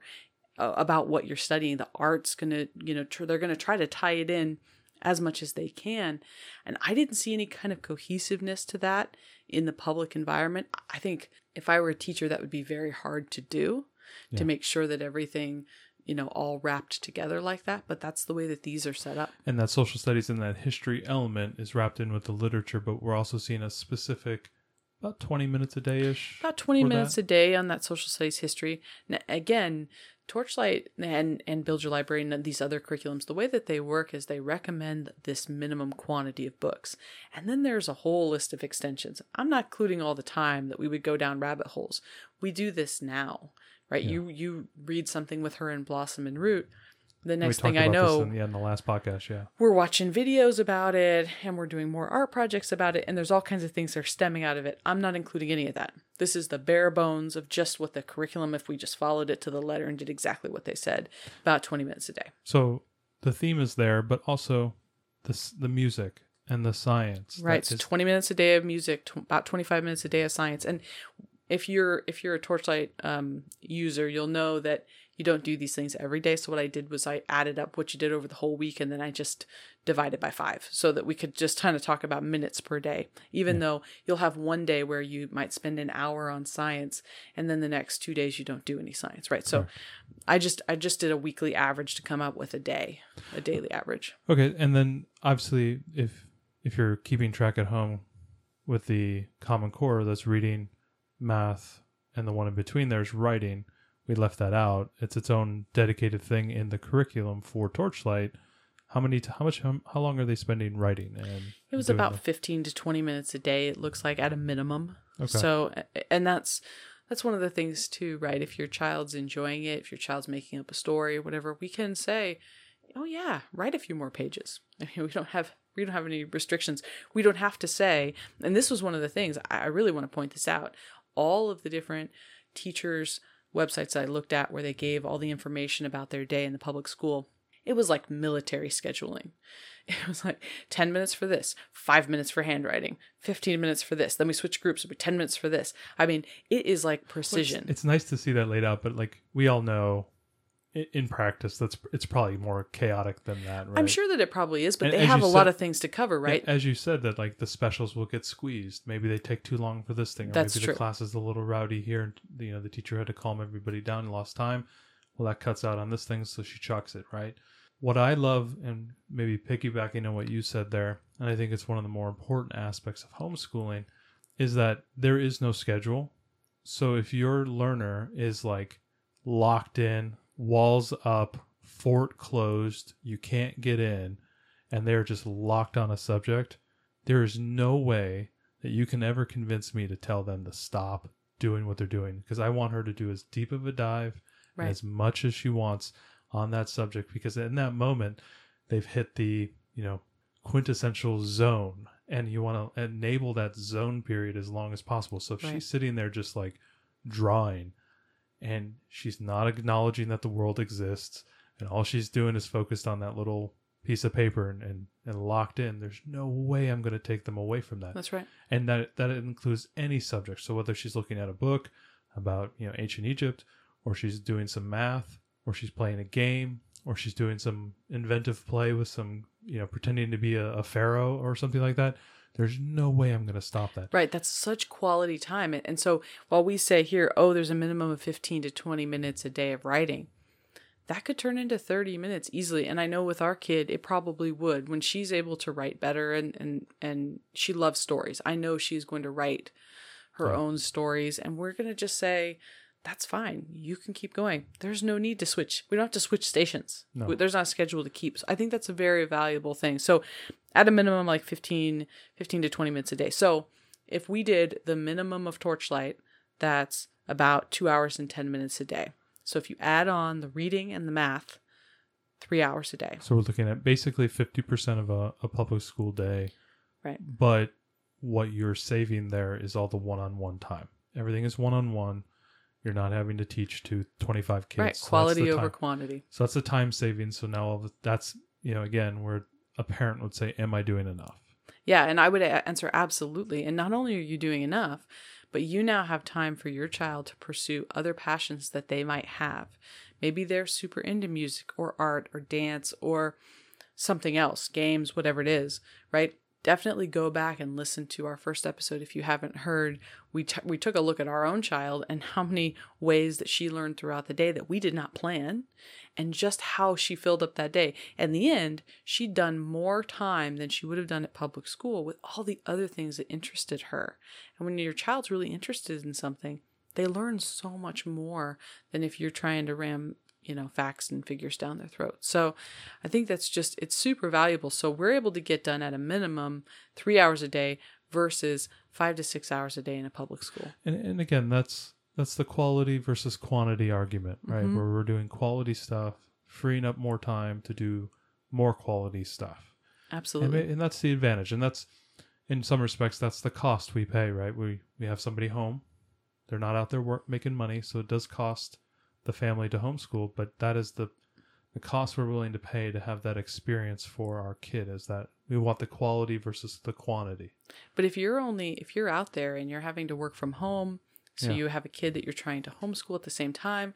uh, about what you're studying the art's going to you know tr- they're going to try to tie it in as much as they can. And I didn't see any kind of cohesiveness to that in the public environment. I think if I were a teacher, that would be very hard to do
Yeah.
to make sure that everything, you know, all wrapped together like that. But that's the way that these are set up.
And that social studies and that history element is wrapped in with the literature, but we're also seeing a specific about 20 minutes a day ish.
About 20 minutes
that.
a day on that social studies history. Now, again, Torchlight and, and Build Your Library and these other curriculums, the way that they work is they recommend this minimum quantity of books. And then there's a whole list of extensions. I'm not including all the time that we would go down rabbit holes. We do this now, right?
Yeah.
You you read something with her in Blossom and Root. The next thing I know,
in, yeah, in the last podcast, yeah.
we're watching videos about it and we're doing more art projects about it and there's all kinds of things that are stemming out of it i'm not including any of that this is the bare bones of just what the curriculum if we just followed it to the letter and did exactly what they said about 20 minutes a day
So the theme is there, but also the the music and the science.
right so
is-
20 minutes a day of music tw- about 25 minutes a day of science and if you're if you're a torchlight um, user you'll know that you don't do these things every day. So what i did was i added up what you did over the whole week and then i just divided by five so that we could just kind of talk about minutes per day. Even though you'll have one day where you might spend an hour on science and then the next two days you don't do any science right? So i just i just did a weekly average to come up with a day a daily average.
Okay, and then obviously if if you're keeping track at home with the common core that's reading, math, and the one in between there's writing, we left that out. It's its own dedicated thing in the curriculum for Torchlight. How many how much how, how long are they spending writing and
It was about 15 to 20 minutes a day, it looks like at a minimum.
Okay.
So, and that's that's one of the things too, right? If your child's enjoying it, if your child's making up a story or whatever, we can say, "Oh yeah, write a few more pages." I mean, we don't have we don't have any restrictions. We don't have to say. And this was one of the things I really want to point this out. All of the different teachers' websites I looked at where they gave all the information about their day in the public school, it was like military scheduling. It was like 10 minutes for this, five minutes for handwriting, 15 minutes for this. Then we switch groups, it'll be 10 minutes for this. I mean, it is like precision.
It's nice to see that laid out, but like we all know in practice that's it's probably more chaotic than that, right?
I'm sure that it probably is, but
And
they have a lot of things to cover, right?
As you said, that like the specials will get squeezed. Maybe they take too long for this thing, or
That's
maybe
true.
the class is a little rowdy here, and you know the teacher had to calm everybody down and lost time. Well, that cuts out on this thing, so she chalks it right. What I love, and maybe piggybacking on what you said there, and I think it's one of the more important aspects of homeschooling, is that there is no schedule. So if your learner is like locked in, walls up, fort closed, you can't get in, and they're just locked on a subject, there is no way that you can ever convince me to tell them to stop doing what they're doing because I want her to do as deep of a dive
Right.
as much as she wants on that subject because in that moment they've hit the, you know, quintessential zone and you want to enable that zone period as long as possible. So if
Right.
she's sitting there just like drawing and she's not acknowledging that the world exists and all she's doing is focused on that little piece of paper and, and, and locked in. There's no way i'm going to take them away from that.
That's right.
and that that includes any subject. So whether she's looking at a book about you know ancient egypt or she's doing some math or she's playing a game or she's doing some inventive play with some you know pretending to be a, a pharaoh or something like that there's no way I'm going to stop that.
Right. That's such quality time. And, so while we say here, oh, there's a minimum of 15 to 20 minutes a day of writing, that could turn into 30 minutes easily. And I know with our kid, it probably would when she's able to write better and, and, and she loves stories. I know she's going to write her
Yeah.
own stories. And we're going to just say, that's fine. You can keep going. There's no need to switch. We don't have to switch stations.
No.
There's not a schedule to keep. So I think that's a very valuable thing. So at a minimum, like 15, 15 to 20 minutes a day. So if we did the minimum of torchlight, that's about two hours and 10 minutes a day. So if you add on the reading and the math, three hours a day.
So we're looking at basically 50% of a, a public school day.
Right.
But what you're saving there is all the one on one time. Everything is one on one. You're not having to teach to 25 kids.
right.
So
Quality over
time.
quantity.
So that's the time saving. So now all that's, you know, again, where a parent would say, Am I doing enough?
Yeah, and I would answer absolutely. And not only are you doing enough, but you now have time for your child to pursue other passions that they might have. Maybe they're super into music or art or dance or something else, games, whatever it is, right? Definitely go back and listen to our first episode if you haven't heard. We t- we took a look at our own child and how many ways that she learned throughout the day that we did not plan and just how she filled up that day. In the end, she'd done more time than she would have done at public school with all the other things that interested her. And when your child's really interested in something, they learn so much more than if you're trying to ram, you know, facts and figures down their throat. So I think that's just, it's super valuable. So we're able to get done at a minimum three hours a day versus five to six hours a day in a public school.
And, and again, that's that's the quality versus quantity argument, right?
Mhm.
Where we're doing quality stuff, freeing up more time to do more quality stuff.
Absolutely.
ma- and that's the advantage. And that's, in some respects, that's the cost we pay, right? We we have somebody home, they're not out there work, making money, so it does cost the family to homeschool. But that is the the cost we're willing to pay to have that experience for our kid. Is that we want the quality versus the quantity.
But if you're only if you're out there and you're having to work from home, so
Yeah.
you have a kid that you're trying to homeschool at the same time,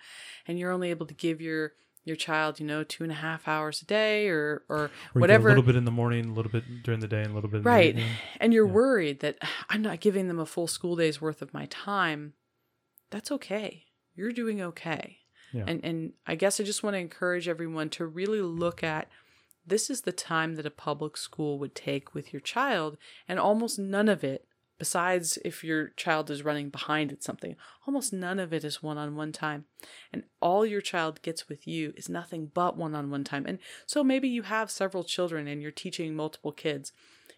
and you're only able to give your your child, you know, two and a half hours a day or or
Or
whatever
a little bit in the morning, a little bit during the day, and a little bit in
right
the evening.
and you're
Yeah.
worried that i'm not giving them a full school day's worth of my time that's okay you're doing okay
Yeah.
and and i guess i just want to encourage everyone to really look at this is the time that a public school would take with your child and almost none of it besides if your child is running behind at something almost none of it is one-on-one time and all your child gets with you is nothing but one-on-one time and so maybe you have several children and you're teaching multiple kids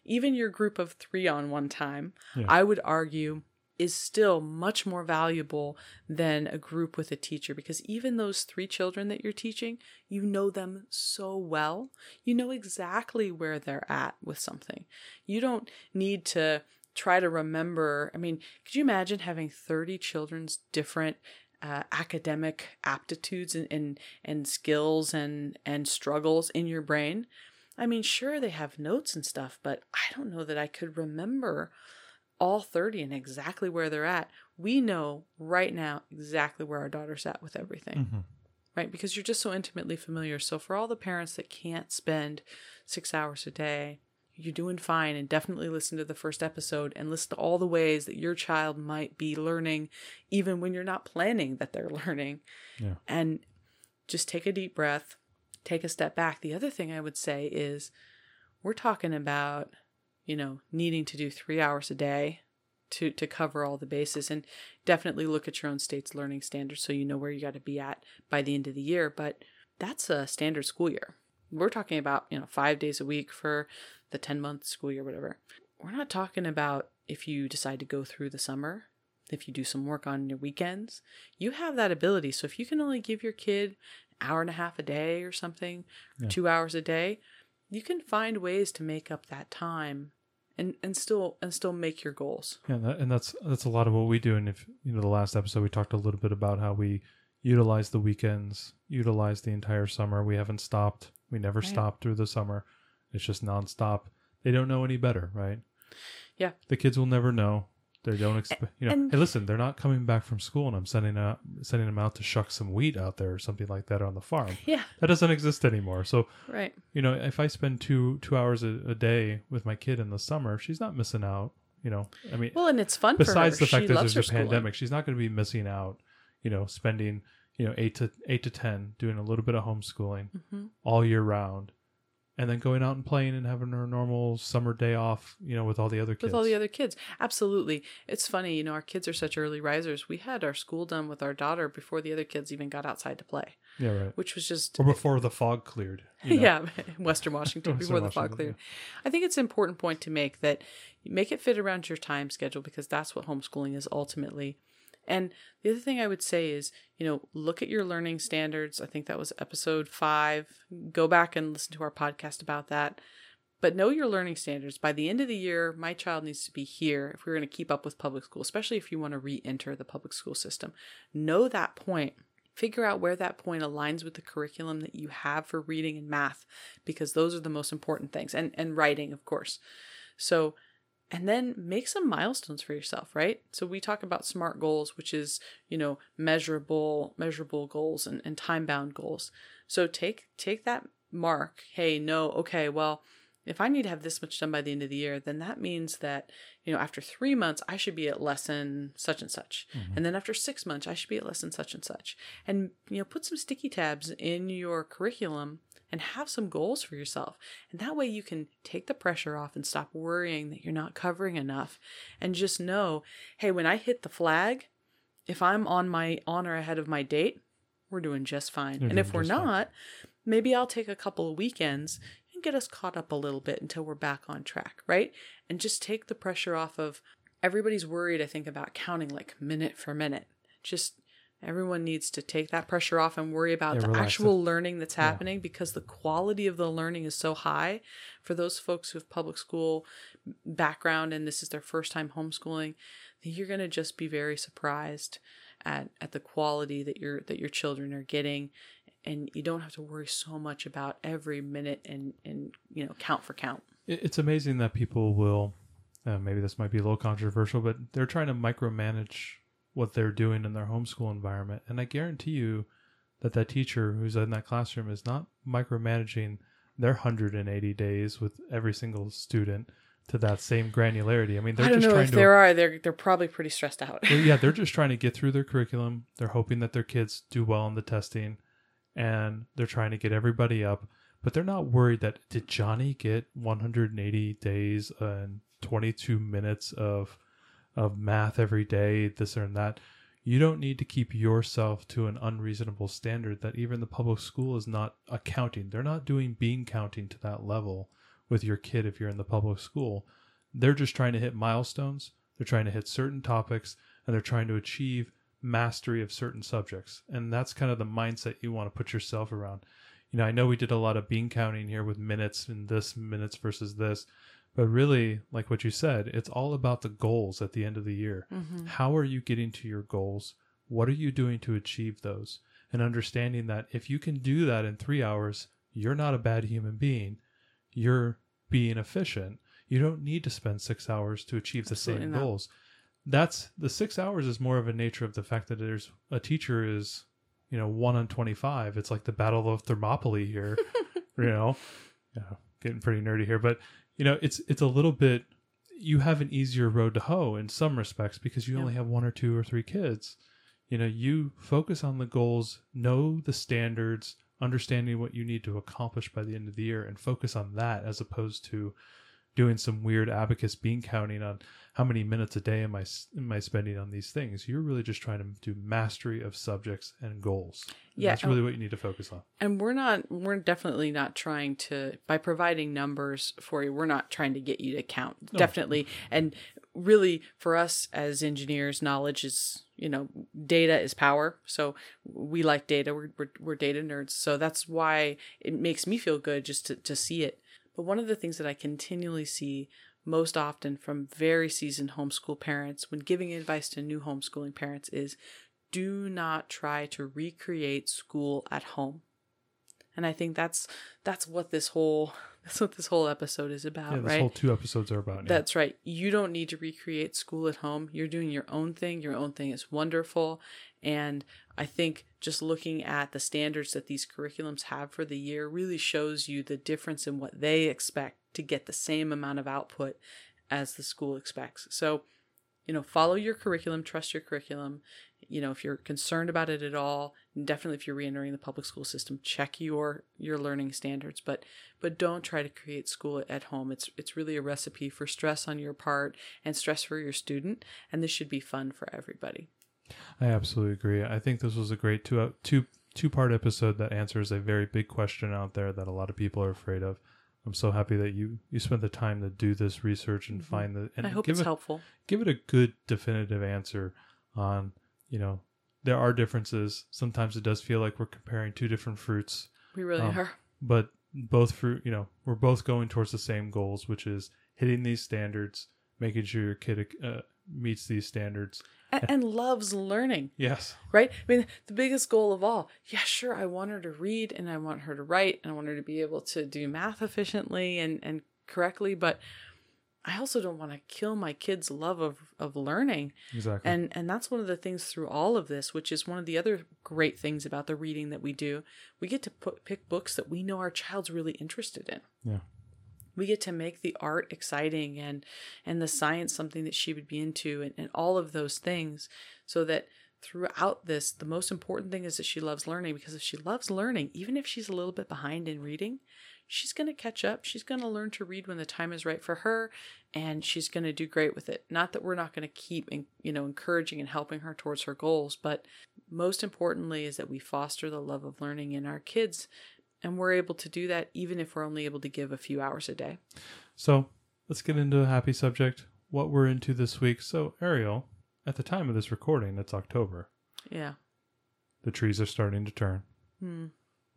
even your group of three on one time
Yeah.
i would argue is still much more valuable than a group with a teacher because even those three children that you're teaching, you know them so well. You know exactly where they're at with something. You don't need to try to remember. I mean, could you imagine having 30 children's different uh, academic aptitudes and, and, and skills and, and struggles in your brain? I mean, sure, they have notes and stuff, but I don't know that I could remember all 30 and exactly where they're at. We know right now exactly where our daughter's at with everything,
Mhm.
right? Because you're just so intimately familiar. So, for all the parents that can't spend six hours a day, you're doing fine. And definitely listen to the first episode and listen to all the ways that your child might be learning, even when you're not planning that they're learning.
Yeah.
And just take a deep breath, take a step back. The other thing I would say is we're talking about you know needing to do three hours a day to to cover all the bases. And definitely look at your own state's learning standards so you know where you got to be at by the end of the year. But that's a standard school year. We're talking about you know five days a week for the 10 month school year whatever. We're not talking about if you decide to go through the summer if you do some work on your weekends you have that ability. So if you can only give your kid an hour and a half a day or something
Yeah.
two hours a day you can find ways to make up that time and and still and still make your goals
Yeah, that, and that's that's a lot of what we do. And if you know, the last episode we talked a little bit about how we utilize the weekends, utilize the entire summer. We haven't stopped. We never
Right.
stopped through the summer. It's just nonstop. They don't know any better, right?
Yeah.
The kids will never know. They don't expect, you know.
and-
hey, listen, they're not coming back from school, and I'm sending out sending them out to shuck some wheat out there or something like that on the farm.
Yeah.
That doesn't exist anymore. So
Right.
you know, if I spend two two hours a, a day with my kid in the summer, she's not missing out. You know, I mean,
Well, and it's fun
besides
for her.
the fact
she
that there's a
schooling.
pandemic, she's not going to be missing out. You know, spending you know eight to eight to ten doing a little bit of homeschooling
Mhm.
all year round, and then going out and playing and having her normal summer day off. You know, with all the other kids.
with all the other kids. Absolutely. It's funny, you know, our kids are such early risers. We had our school done with our daughter before the other kids even got outside to play,
yeah, right.
which was just
Or before the fog cleared. you know.
yeah, Western Washington
Western
before the fog
Washington,
cleared. I think it's an important point to make that you make it fit around your time schedule because that's what homeschooling is ultimately. And the other thing I would say is, you know, look at your learning standards. I think that was episode five. Go back and listen to our podcast about that. But know your learning standards. By the end of the year, my child needs to be here if we're going to keep up with public school, especially if you want to re enter the public school system. Know that point. Figure out where that point aligns with the curriculum that you have for reading and math, because those are the most important things, and, and writing, of course. So, and then make some milestones for yourself, right? So we talk about SMART goals, which is, you know, measurable, measurable goals and, and time bound goals. So take take that mark. Hey, no, okay, well, if I need to have this much done by the end of the year, then that means that, you know, after three months, I should be at lesson such and such. Mm-hmm. And then after six months, I should be at lesson such and such. And, you know, put some sticky tabs in your curriculum and have some goals for yourself. And that way you can take the pressure off and stop worrying that you're not covering enough and just know, hey, when I hit the flag, if I'm on my on or ahead of my date, we're doing just fine.
You're
and if we're
just fine.
not, maybe I'll take a couple of weekends and get us caught up a little bit until we're back on track, right? And just take the pressure off of everybody's worried, I think, about counting like minute for minute. Just everyone needs to take that pressure off and worry about
Yeah,
the actual learning that's
Yeah.
happening because the quality of the learning is so high. For those folks who have public school background and this is their first time homeschooling you're going to just be very surprised at, at the quality that your that your children are getting. And you don't have to worry so much about every minute and and you know count for count.
It's amazing that people will uh, maybe this might be a little controversial but they're trying to micromanage what they're doing in their homeschool environment and i guarantee you that that teacher who's in that classroom is not micromanaging their 180 days with every single student to that same granularity i mean they're
i don't
just
know
trying
if
to
there are they're they're probably pretty stressed out
well, yeah, they're just trying to get through their curriculum. They're hoping that their kids do well on the testing, and they're trying to get everybody up. But they're not worried that did Johnny get 180 days and 22 minutes of of math every day, this or that. You don't need to keep yourself to an unreasonable standard that even the public school is not accounting. They're not doing bean counting to that level with your kid if you're in the public school. They're just trying to hit milestones. They're trying to hit certain topics and they're trying to achieve mastery of certain subjects. And that's kind of the mindset you want to put yourself around. You know, I know we did a lot of bean counting here with minutes and this minutes versus this, but really, like what you said, it's all about the goals at the end of the year.
Mm-hmm.
How are you getting to your goals? What are you doing to achieve those? And understanding that if you can do that in three hours, you're not a bad human being. You're being efficient. You don't need to spend six hours to achieve the
Absolutely
same
not.
goals. That's the six hours is more of a nature of the fact that there's a teacher is, you know, one on 25. It's like the Battle of Thermopylae here, you know, yeah, getting pretty nerdy here, but you know, it's, it's a little bit, you have an easier road to hoe in some respects because you
Yeah.
only have one or two or three kids. You know, you focus on the goals, know the standards, understanding what you need to accomplish by the end of the year, and focus on that as opposed to doing some weird abacus bean counting on how many minutes a day am I am I spending on these things. You're really just trying to do mastery of subjects and goals. And
Yeah,
that's really what you need to focus on.
and we're not we're definitely not trying to by providing numbers for you we're not trying to get you to count. Definitely. And really for us as engineers knowledge is you know data is power. So we like data. We're, we're, we're data nerds. So that's why it makes me feel good just to, to see it but one of the things that i continually see most often from very seasoned homeschool parents when giving advice to new homeschooling parents is do not try to recreate school at home and i think that's that's what this whole That's what this whole episode is about,
yeah, this
right?
whole two episodes are about. yeah.
That's right. You don't need to recreate school at home. You're doing your own thing. Your own thing is wonderful. And I think just looking at the standards that these curriculums have for the year really shows you the difference in what they expect to get the same amount of output as the school expects. So, you know, follow your curriculum, trust your curriculum. You know, if you're concerned about it at all, definitely if you're reentering the public school system, check your your learning standards. But but don't try to create school at home. It's it's really a recipe for stress on your part and stress for your student, and this should be fun for everybody.
I absolutely agree. I think this was a great two two two part episode that answers a very big question out there that a lot of people are afraid of. I'm so happy that you you spent the time to do this research and find the and
I hope
give
it's
it
helpful.
give it a good definitive answer on you know there are differences. Sometimes it does feel like we're comparing two different fruits,
We really
Um,
are.
but both fruit you know we're both going towards the same goals, which is hitting these standards, making sure your kid uh, meets these standards.
And, and loves learning.
Yes.
right? I mean, the biggest goal of all, yeah, sure, I want her to read and I want her to write and I want her to be able to do math efficiently and, and correctly, but I also don't want to kill my kids' love of, of learning.
Exactly.
And and that's one of the things through all of this, which is one of the other great things about the reading that we do. We get to put, pick books that we know our child's really interested in
yeah.
We get to make the art exciting and and the science something that she would be into and, and all of those things so that throughout this the most important thing is that she loves learning because if she loves learning even if she's a little bit behind in reading she's going to catch up. She's going to learn to read when the time is right for her and she's going to do great with it. Not that we're not going to keep you know encouraging and helping her towards her goals but most importantly is that we foster the love of learning in our kids and we're able to do that even if we're only able to give a few hours a day
So let's get into a happy subject. What we're into this week. So Ariel, at the time of this recording, it's October.
yeah
The trees are starting to turn.
Hmm.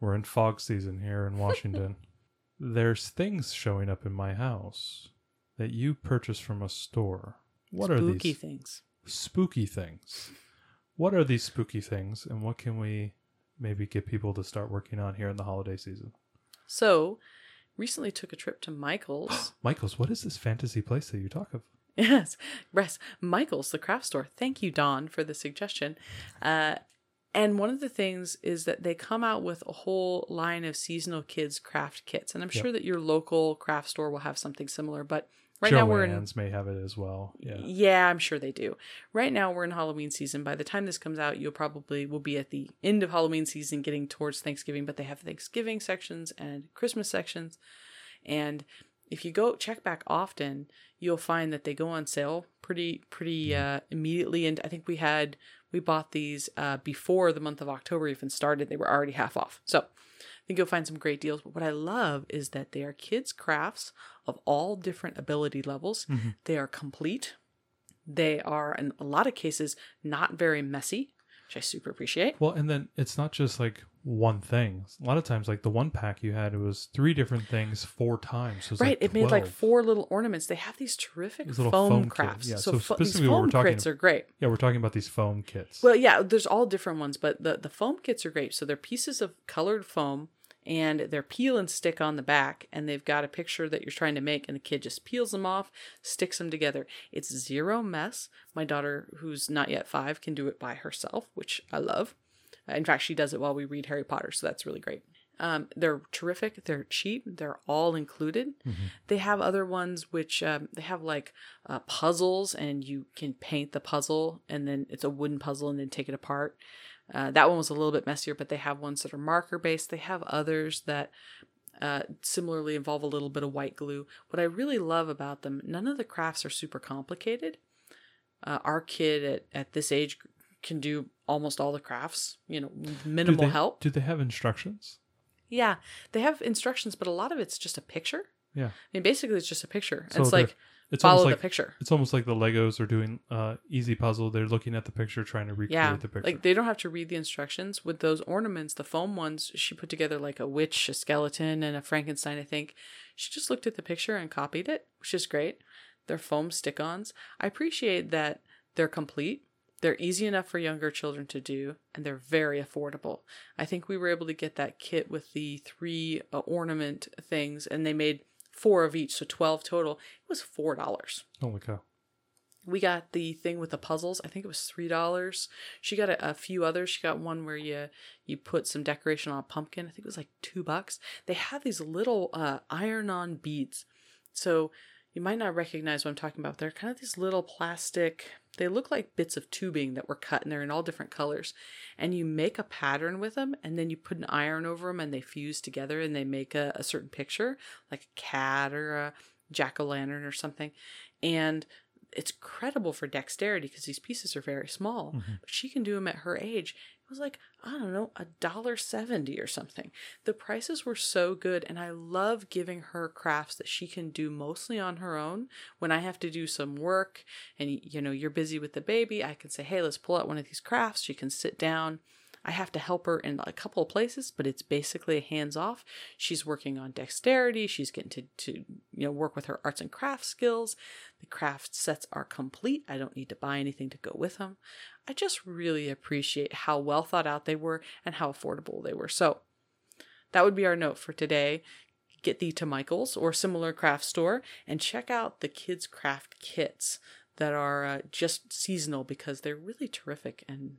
We're in fog season here in Washington. There's things showing up in my house that you purchased from a store. What are these?
spooky things.
spooky things? What are these spooky things, and what can we maybe get people to start working on here in the holiday season?
So, recently took a trip to Michael's.
Michaels, what is this fantasy place that you talk of?
yes, Res Michael's, the craft store. Thank you, Don, for the suggestion. Uh, and one of the things is that they come out with a whole line of seasonal kids craft kits, and I'm
Yep.
sure that your local craft store will have something similar. But right now we're in
may have it as well. Yeah.
Yeah, I'm sure they do. Right now we're in Halloween season. By the time this comes out, you'll probably will be at the end of Halloween season getting towards Thanksgiving, but they have Thanksgiving sections and Christmas sections. And if you go check back often, you'll find that they go on sale pretty pretty uh, immediately and I think we had we bought these uh, before the month of October even started. They were already half off. So think you'll find some great deals. But what I love is that they are kids' crafts of all different ability levels. Mm-hmm. They are complete. They are, in a lot of cases, not very messy, which I super appreciate.
Well, and then it's not just like one thing. A lot of times, like the one pack you had, it was three different things four times. So it's
Right,
like
it made like four little ornaments. They have these terrific
These
foam,
foam kit-
crafts.
yeah,
so
so
fo- these
specifically we're
foam
talking
crits are great.
Yeah, we're talking about these foam kits.
Well, yeah, there's all different ones, but the the foam kits are great. So they're pieces of colored foam, and they're peel and stick on the back, and they've got a picture that you're trying to make, and the kid just peels them off, sticks them together. It's zero mess. My daughter, who's not yet five, can do it by herself, which I love. In fact, she does it while we read Harry Potter, so that's really great. Um, they're terrific. They're cheap. They're all included. They have other ones which um, they have like uh, puzzles, and you can paint the puzzle, and then it's a wooden puzzle, and then take it apart. Uh, that one was a little bit messier, but they have ones that are marker based. They have others that uh, similarly involve a little bit of white glue. What I really love about them, none of the crafts are super complicated. Uh, our kid at, at this age can do almost all the crafts, you know, with
do
minimal
they,
help.
Do they have instructions?
Yeah, they have instructions, but a lot of it's just a picture.
Yeah.
I mean, basically, it's just a picture.
So
it's like
It's
follow
almost
the
like
picture.
it's almost like the Legos are doing uh, easy puzzle. They're looking at the picture, trying to recreate
Yeah,
the picture.
like they don't have to read the instructions. With those ornaments, the foam ones, she put together like a witch, a skeleton, and a Frankenstein. I think she just looked at the picture and copied it, which is great. They're foam stick-ons. I appreciate that they're complete. They're easy enough for younger children to do, and they're very affordable. I think we were able to get that kit with the three uh, ornament things, and they made four of each, so 12 total. It was $4.
Holy cow.
We got the thing with the puzzles. I think it was three dollars. She got a, a, few others. She got one where you you put some decoration on a pumpkin. I think it was like two bucks. They have these little uh, iron-on beads, so you might not recognize what I'm talking about. They're kind of these little plastic. They look like bits of tubing that were cut, and they're in all different colors. And you make a pattern with them, and then you put an iron over them, and they fuse together, and they make a, a certain picture, like a cat or a jack o' lantern or something. And it's credible for dexterity because these pieces are very small, mm-hmm. but she can do them at her age. It was like, I don't know, a dollar seventy or something. The prices were so good, and I love giving her crafts that she can do mostly on her own. When I have to do some work and you know, you're busy with the baby, I can say, Hey, let's pull out one of these crafts. She can sit down I have to help her in a couple of places, but it's basically a hands off. She's working on dexterity. She's getting to, to you know work with her arts and crafts skills. The craft sets are complete. I don't need to buy anything to go with them. I just really appreciate how well thought out they were and how affordable they were. So that would be our note for today. Get thee to Michael's or similar craft store and check out the kids' craft kits that are uh, just seasonal because they're really terrific and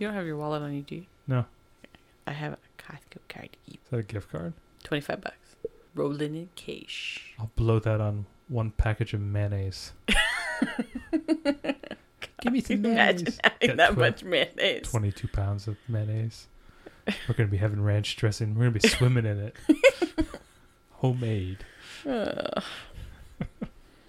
You don't have your wallet on you, do you?
No.
I have a Costco card to
Is that a gift card?
25 bucks. Rolling in cash.
I'll blow that on one package of mayonnaise.
Give me some mayonnaise. Imagine having that tw- much mayonnaise.
22 pounds of mayonnaise. We're going to be having ranch dressing. We're going to be swimming in it. Homemade. Uh.